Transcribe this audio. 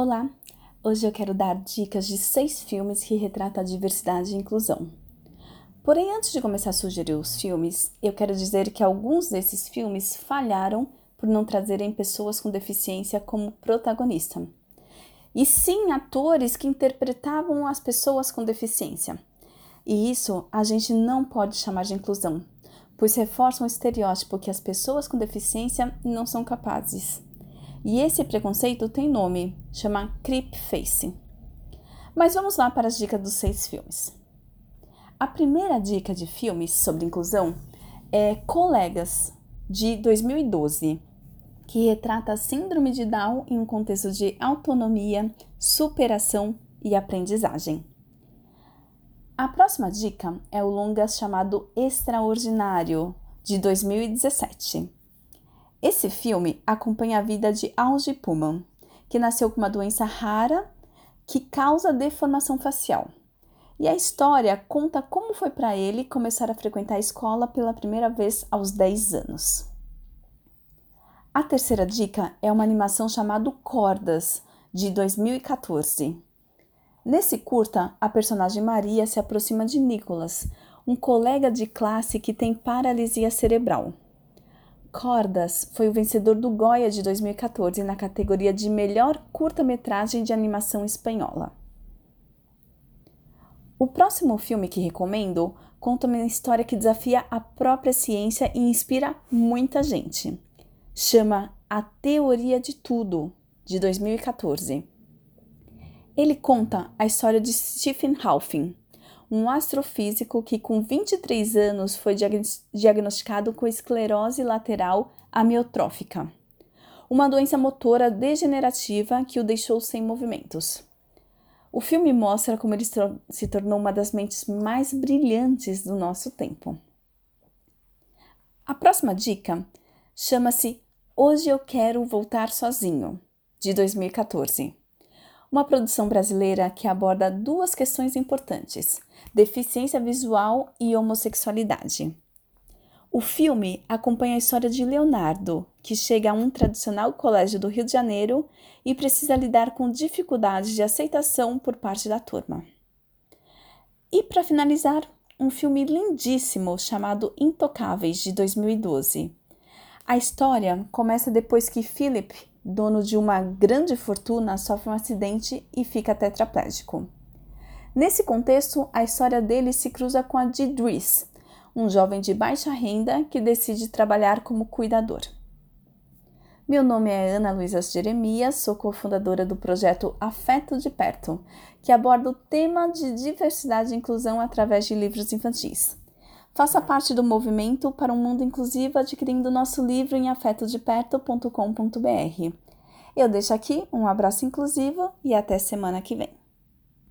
Olá! Hoje eu quero dar dicas de seis filmes que retratam a diversidade e inclusão. Porém, antes de começar a sugerir os filmes, eu quero dizer que alguns desses filmes falharam por não trazerem pessoas com deficiência como protagonista. E sim atores que interpretavam as pessoas com deficiência. E isso a gente não pode chamar de inclusão, pois reforçam o estereótipo que as pessoas com deficiência não são capazes. E esse preconceito tem nome, chama creep face. Mas vamos lá para as dicas dos seis filmes. A primeira dica de filmes sobre inclusão é Colegas, de 2012, que retrata a síndrome de Down em um contexto de autonomia, superação e aprendizagem. A próxima dica é o longa chamado Extraordinário, de 2017 esse filme acompanha a vida de Algie Pullman, que nasceu com uma doença rara que causa deformação facial. E a história conta como foi para ele começar a frequentar a escola pela primeira vez aos 10 anos. A terceira dica é uma animação chamada Cordas, de 2014. Nesse curta, a personagem Maria se aproxima de Nicholas, um colega de classe que tem paralisia cerebral. Cordas foi o vencedor do Goya de 2014 na categoria de melhor curta-metragem de animação espanhola. O próximo filme que recomendo conta uma história que desafia a própria ciência e inspira muita gente. Chama A Teoria de Tudo, de 2014. Ele conta a história de Stephen Hawking, um astrofísico que, com 23 anos, foi diagnosticado com esclerose lateral amiotrófica, uma doença motora degenerativa que o deixou sem movimentos. O filme mostra como ele se tornou uma das mentes mais brilhantes do nosso tempo. A próxima dica chama-se Hoje Eu Quero Voltar Sozinho, de 2014 uma produção brasileira que aborda duas questões importantes: deficiência visual e homossexualidade. O filme acompanha a história de Leonardo, que chega a um tradicional colégio do Rio de Janeiro e precisa lidar com dificuldades de aceitação por parte da turma. E para finalizar, um filme lindíssimo chamado Intocáveis de 2012. A história começa depois que Philip dono de uma grande fortuna, sofre um acidente e fica tetraplégico. Nesse contexto, a história dele se cruza com a de Driss, um jovem de baixa renda que decide trabalhar como cuidador. Meu nome é Ana Luísa Jeremias, sou cofundadora do projeto Afeto de Perto, que aborda o tema de diversidade e inclusão através de livros infantis. Faça parte do movimento para um mundo inclusivo adquirindo nosso livro em afetodeperto.com.br. Eu deixo aqui um abraço inclusivo e até semana que vem.